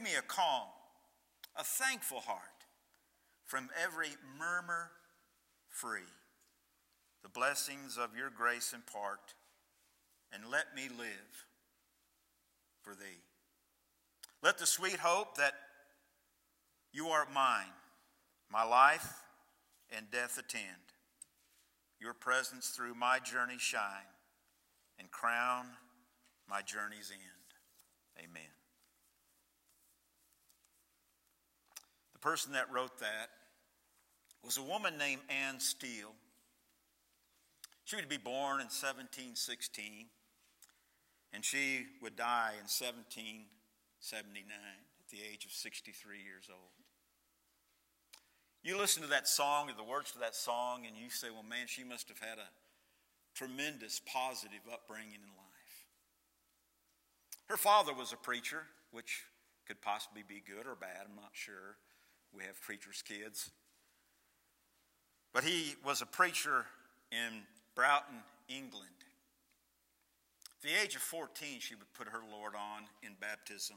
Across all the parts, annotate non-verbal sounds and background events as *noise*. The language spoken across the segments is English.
Give me a calm, a thankful heart, from every murmur free. The blessings of your grace impart, and let me live for thee. Let the sweet hope that you are mine, my life and death attend. Your presence through my journey shine and crown my journey's end. Amen. The person that wrote that was a woman named Anne Steele. She would be born in 1716, and she would die in 1779 at the age of 63 years old. You listen to that song or the words to that song, and you say, well, man, she must have had a tremendous positive upbringing in life. Her father was a preacher, which could possibly be good or bad, I'm not sure. We have preachers' kids. But he was a preacher in Broughton, England. At the age of 14, she would put her Lord on in baptism.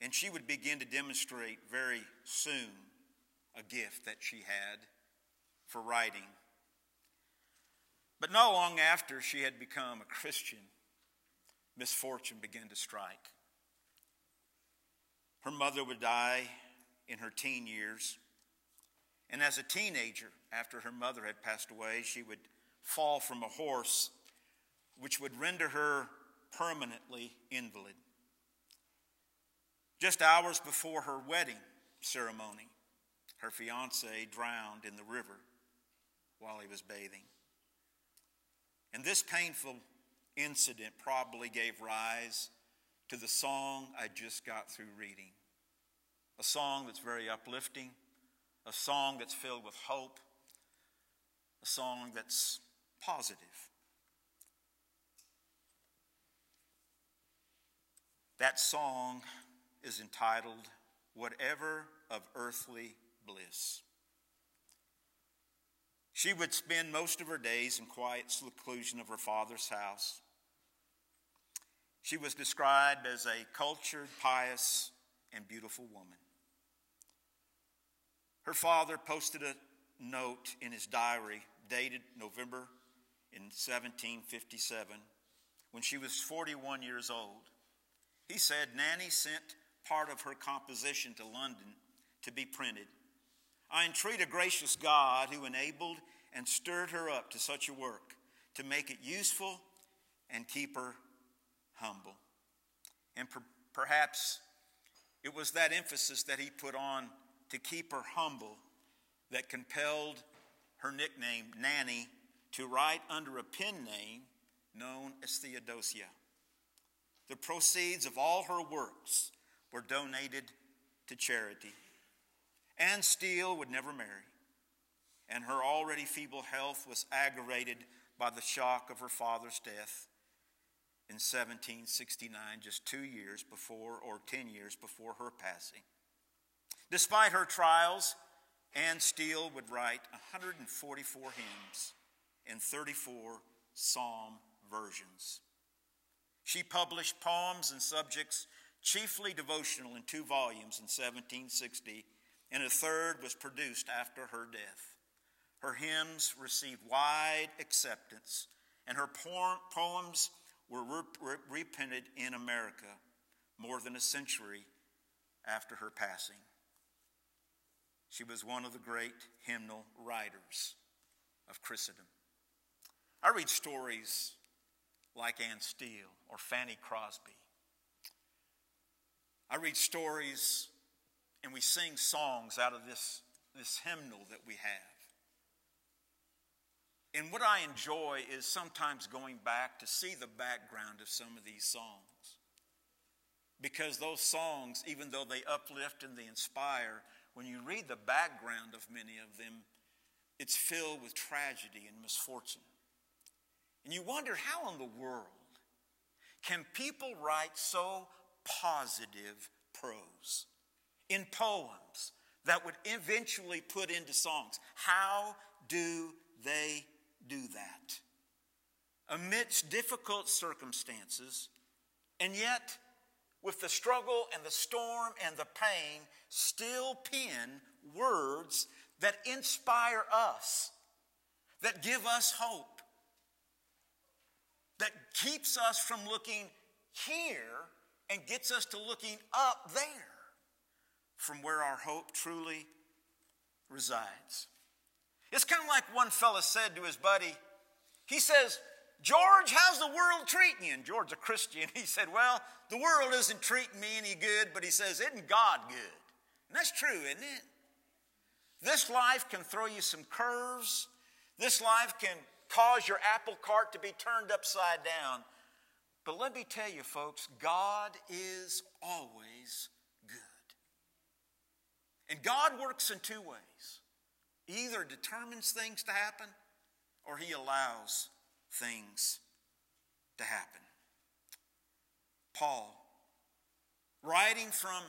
And she would begin to demonstrate very soon a gift that she had for writing. But not long after she had become a Christian, misfortune began to strike. Her mother would die in her teen years. And as a teenager, after her mother had passed away, she would fall from a horse, which would render her permanently invalid. Just hours before her wedding ceremony, her fiance drowned in the river while he was bathing. And this painful incident probably gave rise to the song I just got through reading. A song that's very uplifting, a song that's filled with hope, a song that's positive. That song is entitled Whatever of Earthly Bliss. She would spend most of her days in quiet seclusion of her father's house. She was described as a cultured, pious, and beautiful woman. Her father posted a note in his diary dated November in 1757 when she was 41 years old. He said Nanny sent part of her composition to London to be printed. I entreat a gracious God who enabled and stirred her up to such a work to make it useful and keep her humble. And per- perhaps it was that emphasis that he put on to keep her humble that compelled her nickname, Nanny, to write under a pen name known as Theodosia. The proceeds of all her works were donated to charity. Anne Steele would never marry, and her already feeble health was aggravated by the shock of her father's death in 1769, just two years before, or 10 years before her passing. Despite her trials, Anne Steele would write 144 hymns and 34 psalm versions. She published poems and subjects chiefly devotional in two volumes in 1760, and a third was produced after her death. Her hymns received wide acceptance, and her poems were reprinted in America more than a century after her passing. She was one of the great hymnal writers of Christendom. I read stories like Anne Steele or Fanny Crosby. I read stories and we sing songs out of this, this hymnal that we have. And what I enjoy is sometimes going back to see the background of some of these songs. Because those songs, even though they uplift and they inspire, when you read the background of many of them, it's filled with tragedy and misfortune. And you wonder how in the world can people write so positive prose in poems that would eventually put into songs? How do they do that? Amidst difficult circumstances, and yet with the struggle and the storm and the pain, still pen words that inspire us, that give us hope, that keeps us from looking here and gets us to looking up there from where our hope truly resides. It's kind of like one fella said to his buddy, he says, George, how's the world treating you? And George's a Christian. He said, Well, the world isn't treating me any good, but he says, Isn't God good? And that's true, isn't it? This life can throw you some curves. This life can cause your apple cart to be turned upside down. But let me tell you, folks, God is always good. And God works in two ways He either determines things to happen or He allows things to happen. Paul, writing from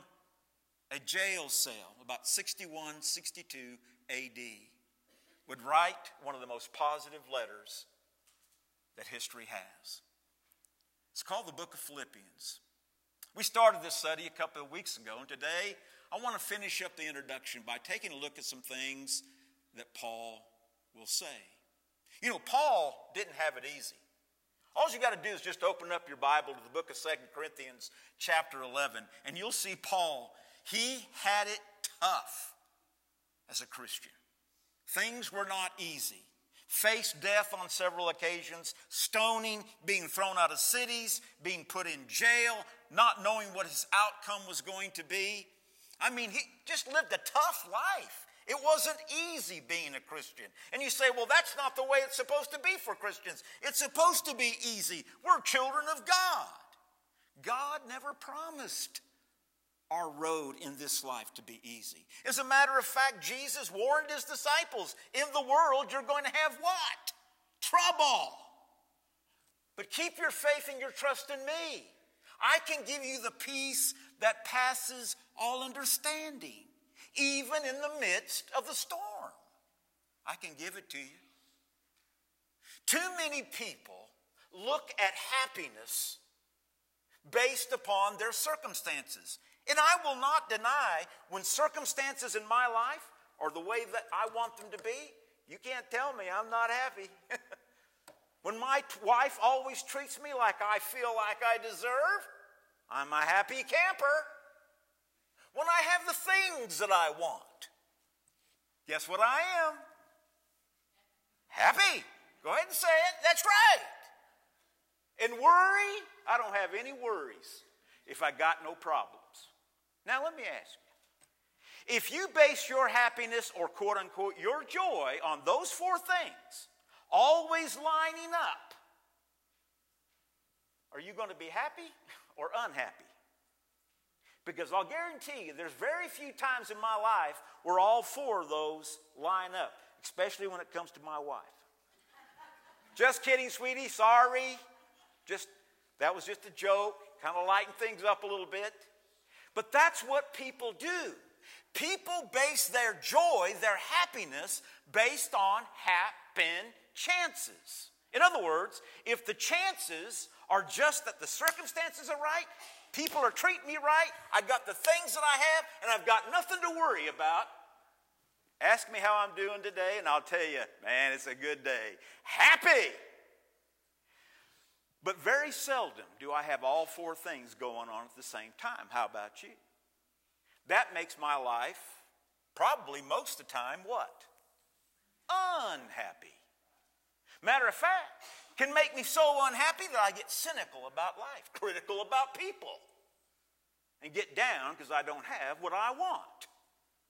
a jail cell about 61, 62 AD, would write one of the most positive letters that history has. It's called the book of Philippians. We started this study a couple of weeks ago, and today I want to finish up the introduction by taking a look at some things that Paul will say. You know, Paul didn't have it easy. All you got to do is just open up your Bible to the book of Second Corinthians, chapter 11, and you'll see Paul. He had it tough as a Christian. Things were not easy. Faced death on several occasions, stoning, being thrown out of cities, being put in jail, not knowing what his outcome was going to be. I mean, he just lived a tough life. It wasn't easy being a Christian. And you say, well, that's not the way it's supposed to be for Christians. It's supposed to be easy. We're children of God. God never promised our road in this life to be easy. As a matter of fact, Jesus warned his disciples in the world, you're going to have what? Trouble. But keep your faith and your trust in me. I can give you the peace that passes all understanding even in the midst of the storm. I can give it to you. Too many people look at happiness based upon their circumstances. And I will not deny when circumstances in my life are the way that I want them to be, you can't tell me I'm not happy. *laughs* when my wife always treats me like I feel like I deserve, I'm a happy camper when I have the things that I want. Guess what I am? Happy. Go ahead and say it. That's right. And worry, I don't have any worries if I got no problems. Now, let me ask you if you base your happiness or quote unquote your joy on those four things, always lining up, are you going to be happy or unhappy? Because I'll guarantee you, there's very few times in my life where all four of those line up, especially when it comes to my wife. just kidding, sweetie, sorry. Just that was just a joke, kind of lighten things up a little bit. But that's what people do. People base their joy, their happiness, based on happen chances. In other words, if the chances are just that the circumstances are right, People are treating me right. I've got the things that I have, and I've got nothing to worry about. Ask me how I'm doing today, and I'll tell you, man, it's a good day. Happy! But very seldom do I have all four things going on at the same time. How about you? That makes my life, probably most of the time, what? Unhappy. Matter of fact, can make me so unhappy that I get cynical about life, *laughs* critical about people, and get down because I don't have what I want,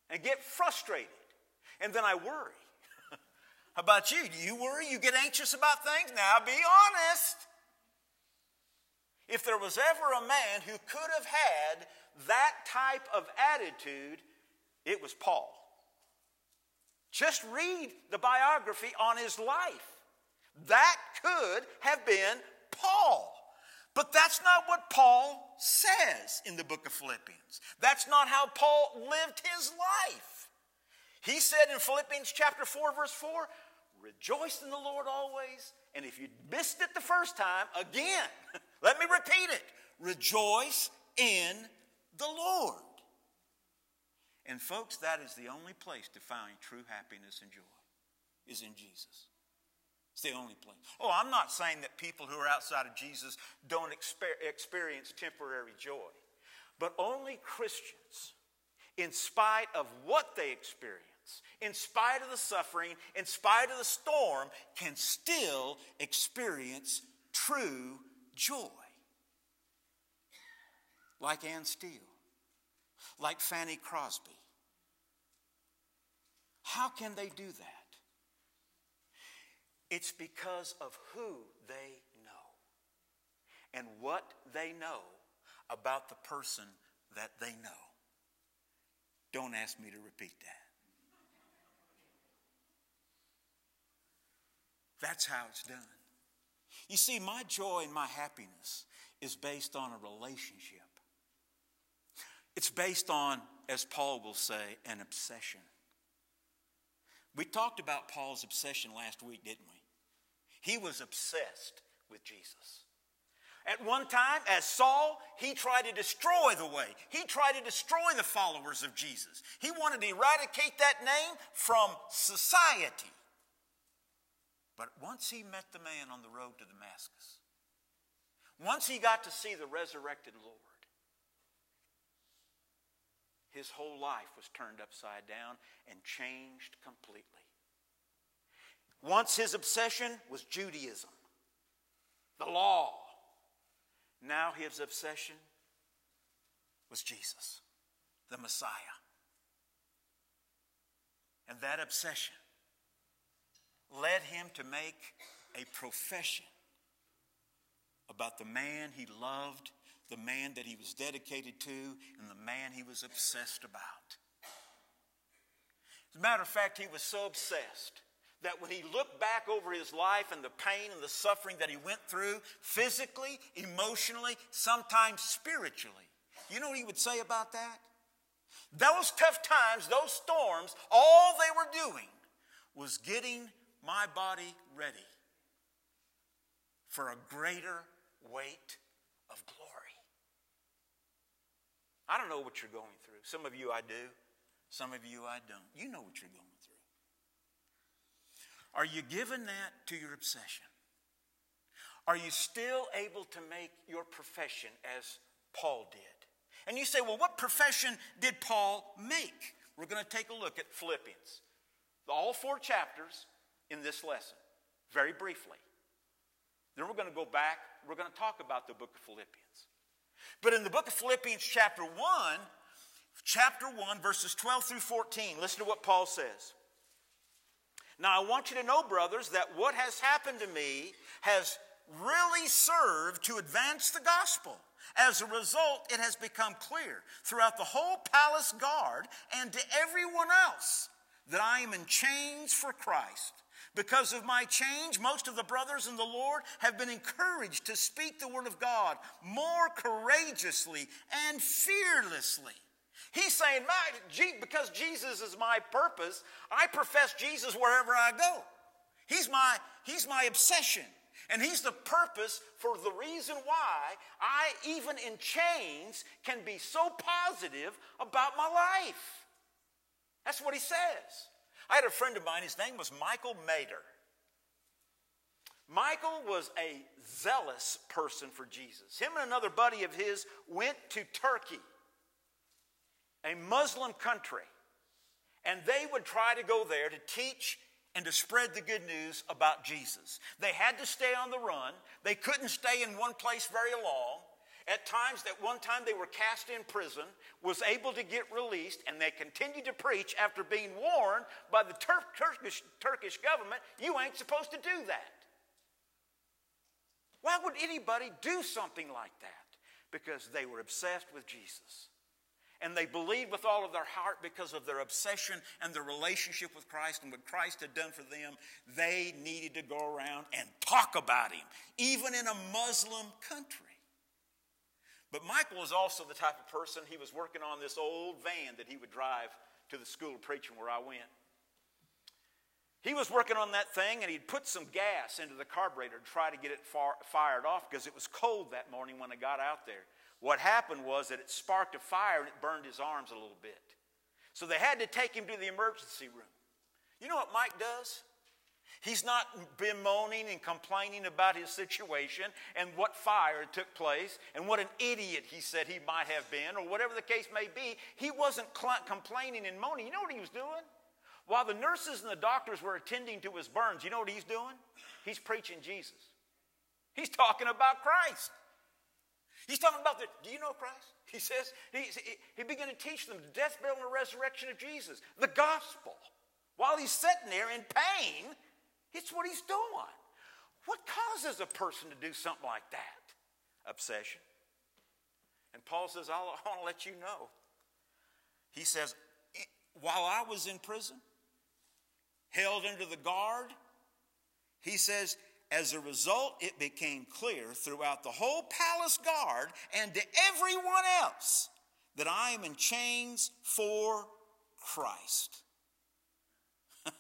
and get frustrated. And then I worry. *laughs* How about you? Do you worry? You get anxious about things? Now be honest. If there was ever a man who could have had that type of attitude, it was Paul. Just read the biography on his life. That could have been Paul. But that's not what Paul says in the book of Philippians. That's not how Paul lived his life. He said in Philippians chapter 4, verse 4, rejoice in the Lord always. And if you missed it the first time, again, *laughs* let me repeat it rejoice in the Lord. And folks, that is the only place to find true happiness and joy, is in Jesus. It's the only place. Oh, I'm not saying that people who are outside of Jesus don't exper- experience temporary joy, but only Christians, in spite of what they experience, in spite of the suffering, in spite of the storm, can still experience true joy. Like Anne Steele, like Fanny Crosby. How can they do that? It's because of who they know and what they know about the person that they know. Don't ask me to repeat that. That's how it's done. You see, my joy and my happiness is based on a relationship. It's based on, as Paul will say, an obsession. We talked about Paul's obsession last week, didn't we? He was obsessed with Jesus. At one time, as Saul, he tried to destroy the way. He tried to destroy the followers of Jesus. He wanted to eradicate that name from society. But once he met the man on the road to Damascus, once he got to see the resurrected Lord, his whole life was turned upside down and changed completely. Once his obsession was Judaism, the law. Now his obsession was Jesus, the Messiah. And that obsession led him to make a profession about the man he loved, the man that he was dedicated to, and the man he was obsessed about. As a matter of fact, he was so obsessed that when he looked back over his life and the pain and the suffering that he went through, physically, emotionally, sometimes spiritually, you know what he would say about that? Those tough times, those storms, all they were doing was getting my body ready for a greater weight of glory. I don't know what you're going through. Some of you I do, some of you I don't. You know what you're going through. Are you giving that to your obsession? Are you still able to make your profession as Paul did? And you say, well, what profession did Paul make? We're going to take a look at Philippians. All four chapters, in this lesson, very briefly. Then we're going to go back, we're going to talk about the book of Philippians. But in the book of Philippians, chapter 1, chapter 1, verses 12 through 14, listen to what Paul says. Now, I want you to know, brothers, that what has happened to me has really served to advance the gospel. As a result, it has become clear throughout the whole palace guard and to everyone else that I am in chains for Christ. Because of my change, most of the brothers in the Lord have been encouraged to speak the word of God more courageously and fearlessly. He's saying, my, because Jesus is my purpose, I profess Jesus wherever I go. He's my, he's my obsession. And he's the purpose for the reason why I, even in chains, can be so positive about my life. That's what he says. I had a friend of mine, his name was Michael Mader. Michael was a zealous person for Jesus. Him and another buddy of his went to Turkey, a Muslim country, and they would try to go there to teach and to spread the good news about Jesus. They had to stay on the run, they couldn't stay in one place very long. At times, that one time they were cast in prison, was able to get released, and they continued to preach after being warned by the Tur- Turkish, Turkish government you ain't supposed to do that. Why would anybody do something like that? Because they were obsessed with Jesus. And they believed with all of their heart because of their obsession and their relationship with Christ and what Christ had done for them. They needed to go around and talk about Him, even in a Muslim country. But Michael was also the type of person, he was working on this old van that he would drive to the school of preaching where I went. He was working on that thing and he'd put some gas into the carburetor to try to get it far, fired off because it was cold that morning when I got out there. What happened was that it sparked a fire and it burned his arms a little bit. So they had to take him to the emergency room. You know what Mike does? He's not bemoaning and complaining about his situation and what fire took place and what an idiot he said he might have been or whatever the case may be. He wasn't complaining and moaning. You know what he was doing? While the nurses and the doctors were attending to his burns, you know what he's doing? He's preaching Jesus. He's talking about Christ. He's talking about the, do you know Christ? He says, he, he began to teach them the death, burial, and the resurrection of Jesus, the gospel. While he's sitting there in pain, it's what he's doing. What causes a person to do something like that? Obsession. And Paul says, *laughs* I want to let you know. He says, while I was in prison, held under the guard, he says, as a result, it became clear throughout the whole palace guard and to everyone else that I am in chains for Christ. *laughs*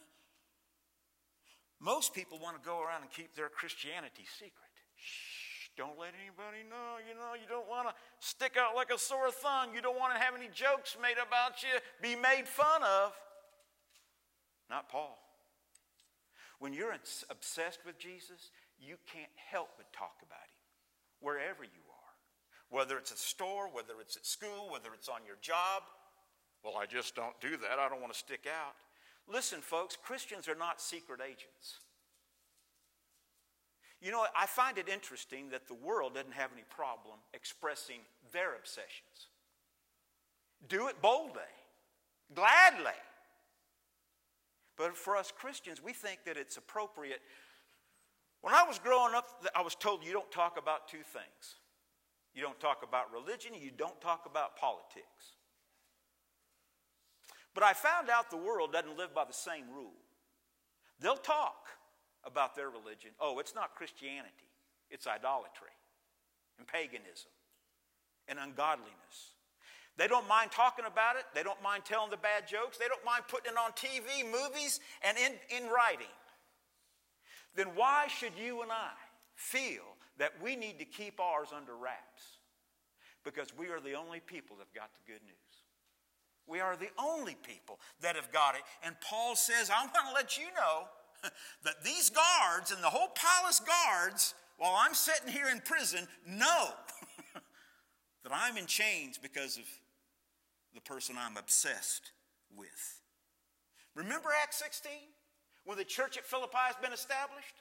Most people want to go around and keep their Christianity secret. Shh, don't let anybody know. You know, you don't want to stick out like a sore thumb. You don't want to have any jokes made about you, be made fun of. Not Paul. When you're obsessed with Jesus, you can't help but talk about him wherever you are. Whether it's at store, whether it's at school, whether it's on your job. Well, I just don't do that. I don't want to stick out. Listen, folks, Christians are not secret agents. You know, I find it interesting that the world doesn't have any problem expressing their obsessions. Do it boldly, gladly. But for us Christians, we think that it's appropriate. When I was growing up, I was told you don't talk about two things you don't talk about religion, you don't talk about politics. But I found out the world doesn't live by the same rule. They'll talk about their religion. Oh, it's not Christianity, it's idolatry and paganism and ungodliness. They don't mind talking about it. They don't mind telling the bad jokes. They don't mind putting it on TV, movies, and in, in writing. Then why should you and I feel that we need to keep ours under wraps? Because we are the only people that have got the good news. We are the only people that have got it. And Paul says, I want to let you know *laughs* that these guards and the whole palace guards, while I'm sitting here in prison, know *laughs* that I'm in chains because of the person I'm obsessed with. Remember Acts 16? When the church at Philippi has been established?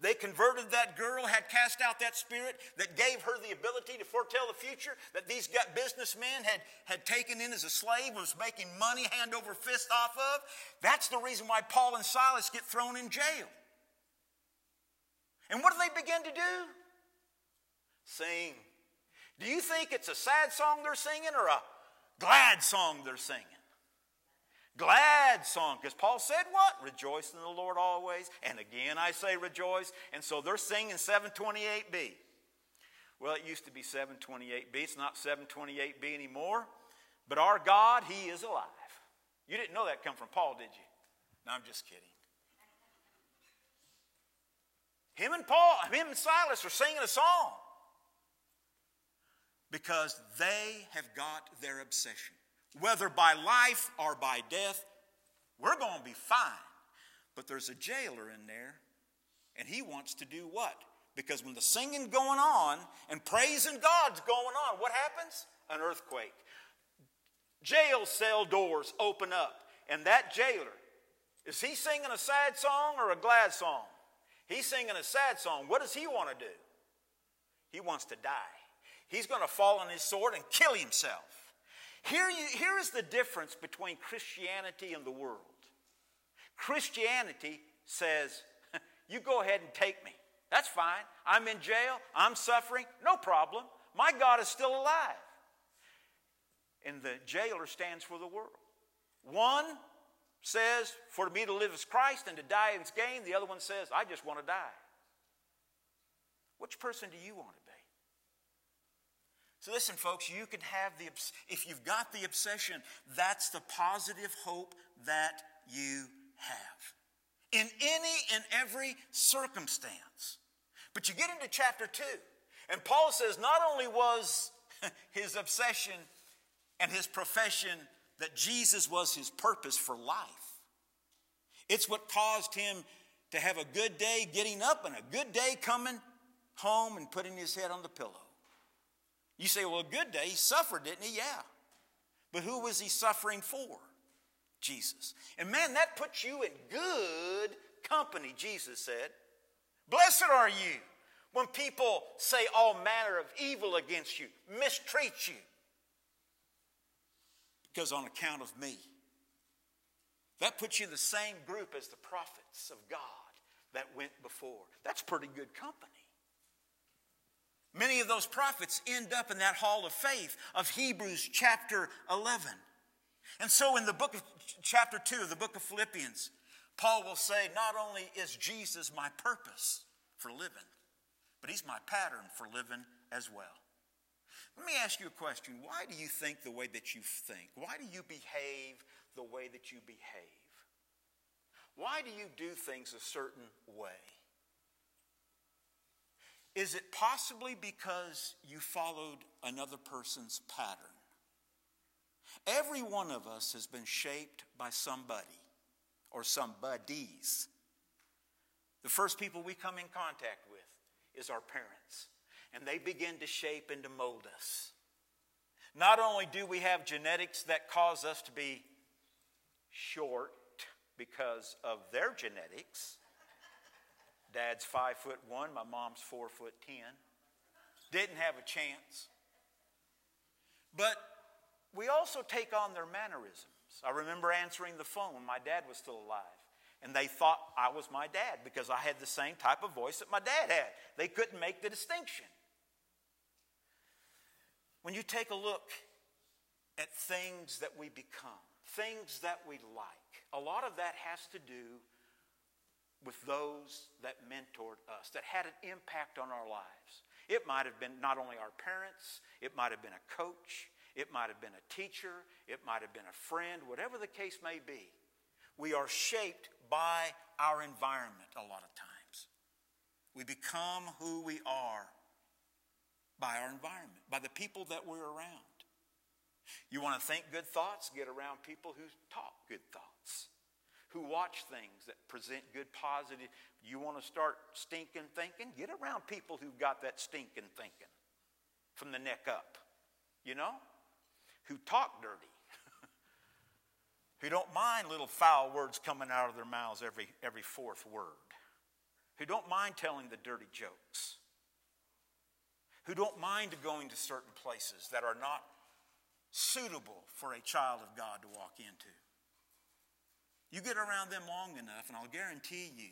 They converted that girl, had cast out that spirit that gave her the ability to foretell the future that these businessmen had, had taken in as a slave, was making money hand over fist off of. That's the reason why Paul and Silas get thrown in jail. And what do they begin to do? Sing. Do you think it's a sad song they're singing or a glad song they're singing? glad song because paul said what? Rejoice in the lord always. And again i say rejoice. And so they're singing 728b well it used to be 728b it's not 728b anymore. But our god he is alive. You didn't know that come from paul did you? No i'm just kidding. Him and paul him and silas are singing a song because they have got their obsession whether by life or by death, we're going to be fine. But there's a jailer in there, and he wants to do what? Because when the singing going on and praising God's going on, what happens? An earthquake. Jail cell doors open up, and that jailer, is he singing a sad song or a glad song? He's singing a sad song. What does he want to do? He wants to die. He's going to fall on his sword and kill himself. Here, you, here is the difference between Christianity and the world. Christianity says, *laughs* You go ahead and take me. That's fine. I'm in jail. I'm suffering. No problem. My God is still alive. And the jailer stands for the world. One says, For me to live is Christ and to die is gain. The other one says, I just want to die. Which person do you want to be? So, listen, folks, you can have the, if you've got the obsession, that's the positive hope that you have in any and every circumstance. But you get into chapter 2, and Paul says not only was *laughs* his obsession and his profession that Jesus was his purpose for life. It's what caused him to have a good day getting up and a good day coming home and putting his head on the pillow. You say, well, good day, he suffered, didn't he? Yeah. But who was he suffering for? Jesus. And man, that puts you in good company, Jesus said. Blessed are you when people say all manner of evil against you, mistreat you, because on account of me. That puts you in the same group as the prophets of God that went before. That's pretty good company. Many of those prophets end up in that hall of faith of Hebrews chapter 11. And so in the book of chapter 2 of the book of Philippians, Paul will say, Not only is Jesus my purpose for living, but he's my pattern for living as well. Let me ask you a question. Why do you think the way that you think? Why do you behave the way that you behave? Why do you do things a certain way? Is it possibly because you followed another person's pattern? Every one of us has been shaped by somebody or somebodies. The first people we come in contact with is our parents, and they begin to shape and to mold us. Not only do we have genetics that cause us to be short because of their genetics, Dad's five foot one, my mom's four foot ten. Didn't have a chance. But we also take on their mannerisms. I remember answering the phone when my dad was still alive. And they thought I was my dad because I had the same type of voice that my dad had. They couldn't make the distinction. When you take a look at things that we become, things that we like, a lot of that has to do with those that mentored us, that had an impact on our lives. It might have been not only our parents, it might have been a coach, it might have been a teacher, it might have been a friend, whatever the case may be. We are shaped by our environment a lot of times. We become who we are by our environment, by the people that we're around. You want to think good thoughts? Get around people who talk good thoughts who watch things that present good positive. You want to start stinking thinking? Get around people who've got that stinking thinking from the neck up, you know? Who talk dirty, *laughs* who don't mind little foul words coming out of their mouths every, every fourth word, who don't mind telling the dirty jokes, who don't mind going to certain places that are not suitable for a child of God to walk into. You get around them long enough, and I'll guarantee you,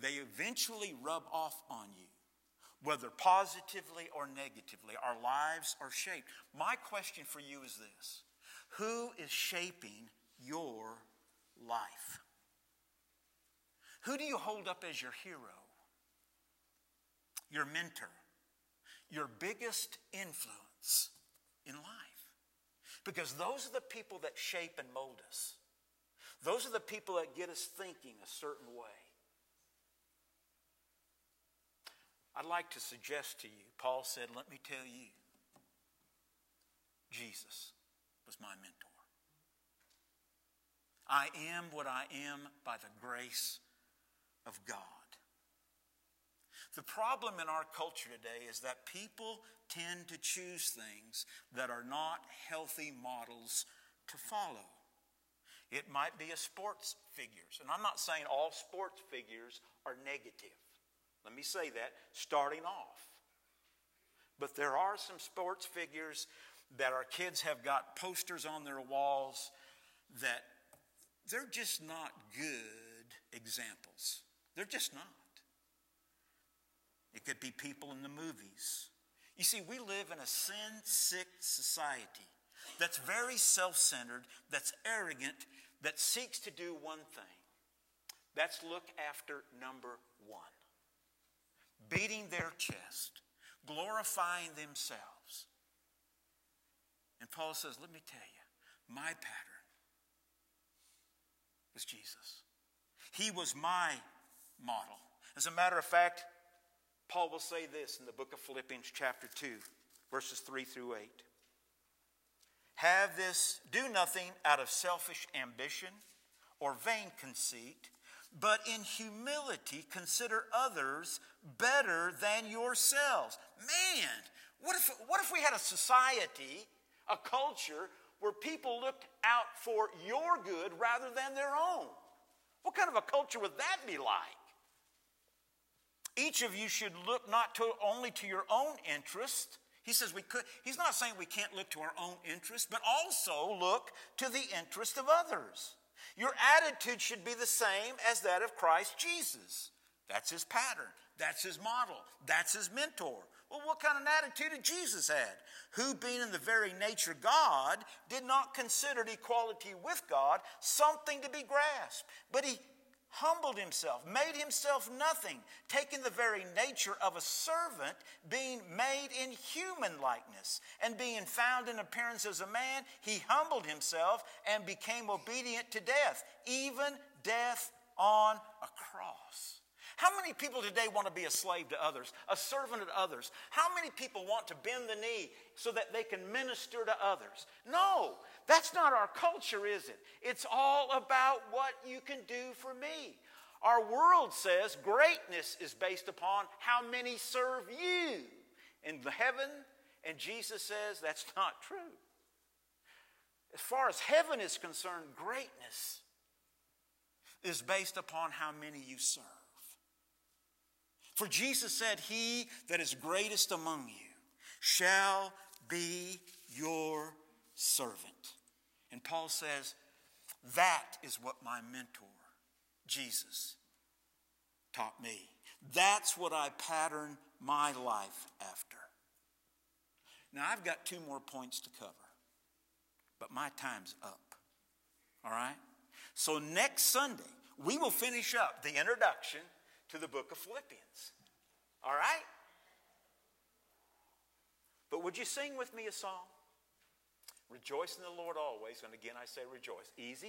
they eventually rub off on you, whether positively or negatively. Our lives are shaped. My question for you is this Who is shaping your life? Who do you hold up as your hero, your mentor, your biggest influence in life? Because those are the people that shape and mold us. Those are the people that get us thinking a certain way. I'd like to suggest to you, Paul said, let me tell you, Jesus was my mentor. I am what I am by the grace of God. The problem in our culture today is that people tend to choose things that are not healthy models to follow. It might be a sports figures. And I'm not saying all sports figures are negative. Let me say that starting off. But there are some sports figures that our kids have got posters on their walls that they're just not good examples. They're just not. It could be people in the movies. You see, we live in a sin sick society that's very self centered, that's arrogant, that seeks to do one thing. That's look after number one beating their chest, glorifying themselves. And Paul says, Let me tell you, my pattern was Jesus. He was my model. As a matter of fact, Paul will say this in the book of Philippians, chapter 2. verses 3 through 8. Have this, do nothing out of selfish ambition or vain conceit, but in humility consider others better than yourselves. Man, what if, what if we had a society, a culture, where people looked out for your good rather than their own? What kind of a culture would that be like? Each of you should look not to, only to your own interest. He says we could, he's not saying we can't look to our own interest, but also look to the interest of others. Your attitude should be the same as that of Christ Jesus. That's his pattern. That's his model. That's his mentor. Well, what kind of attitude did Jesus had? Who, being in the very nature God, did not consider equality with God something to be grasped, but he humbled himself, made himself nothing, taking the very nature of a servant, being made in human likeness, and being found in appearance as a man, he humbled himself and became obedient to death, even death on a cross. How many people today want to be a slave to others, a servant to others? How many people want to bend the knee so that they can minister to others? No, that's not our culture, is it? It's all about what you can do for me. Our world says greatness is based upon how many serve you in the heaven, and Jesus says that's *laughs* not true. As far as heaven is concerned, greatness is based upon how many you serve. For Jesus said, He that is greatest among you shall be your servant. And Paul says, That is what my mentor, Jesus, taught me. That's what I pattern my life after. Now, I've got two more points to cover, but my time's up. All right? So, next Sunday, we will finish up the introduction to the book of Philippians. All right? But would you sing with me a song? Rejoice in the Lord always. And again, I say rejoice. Easy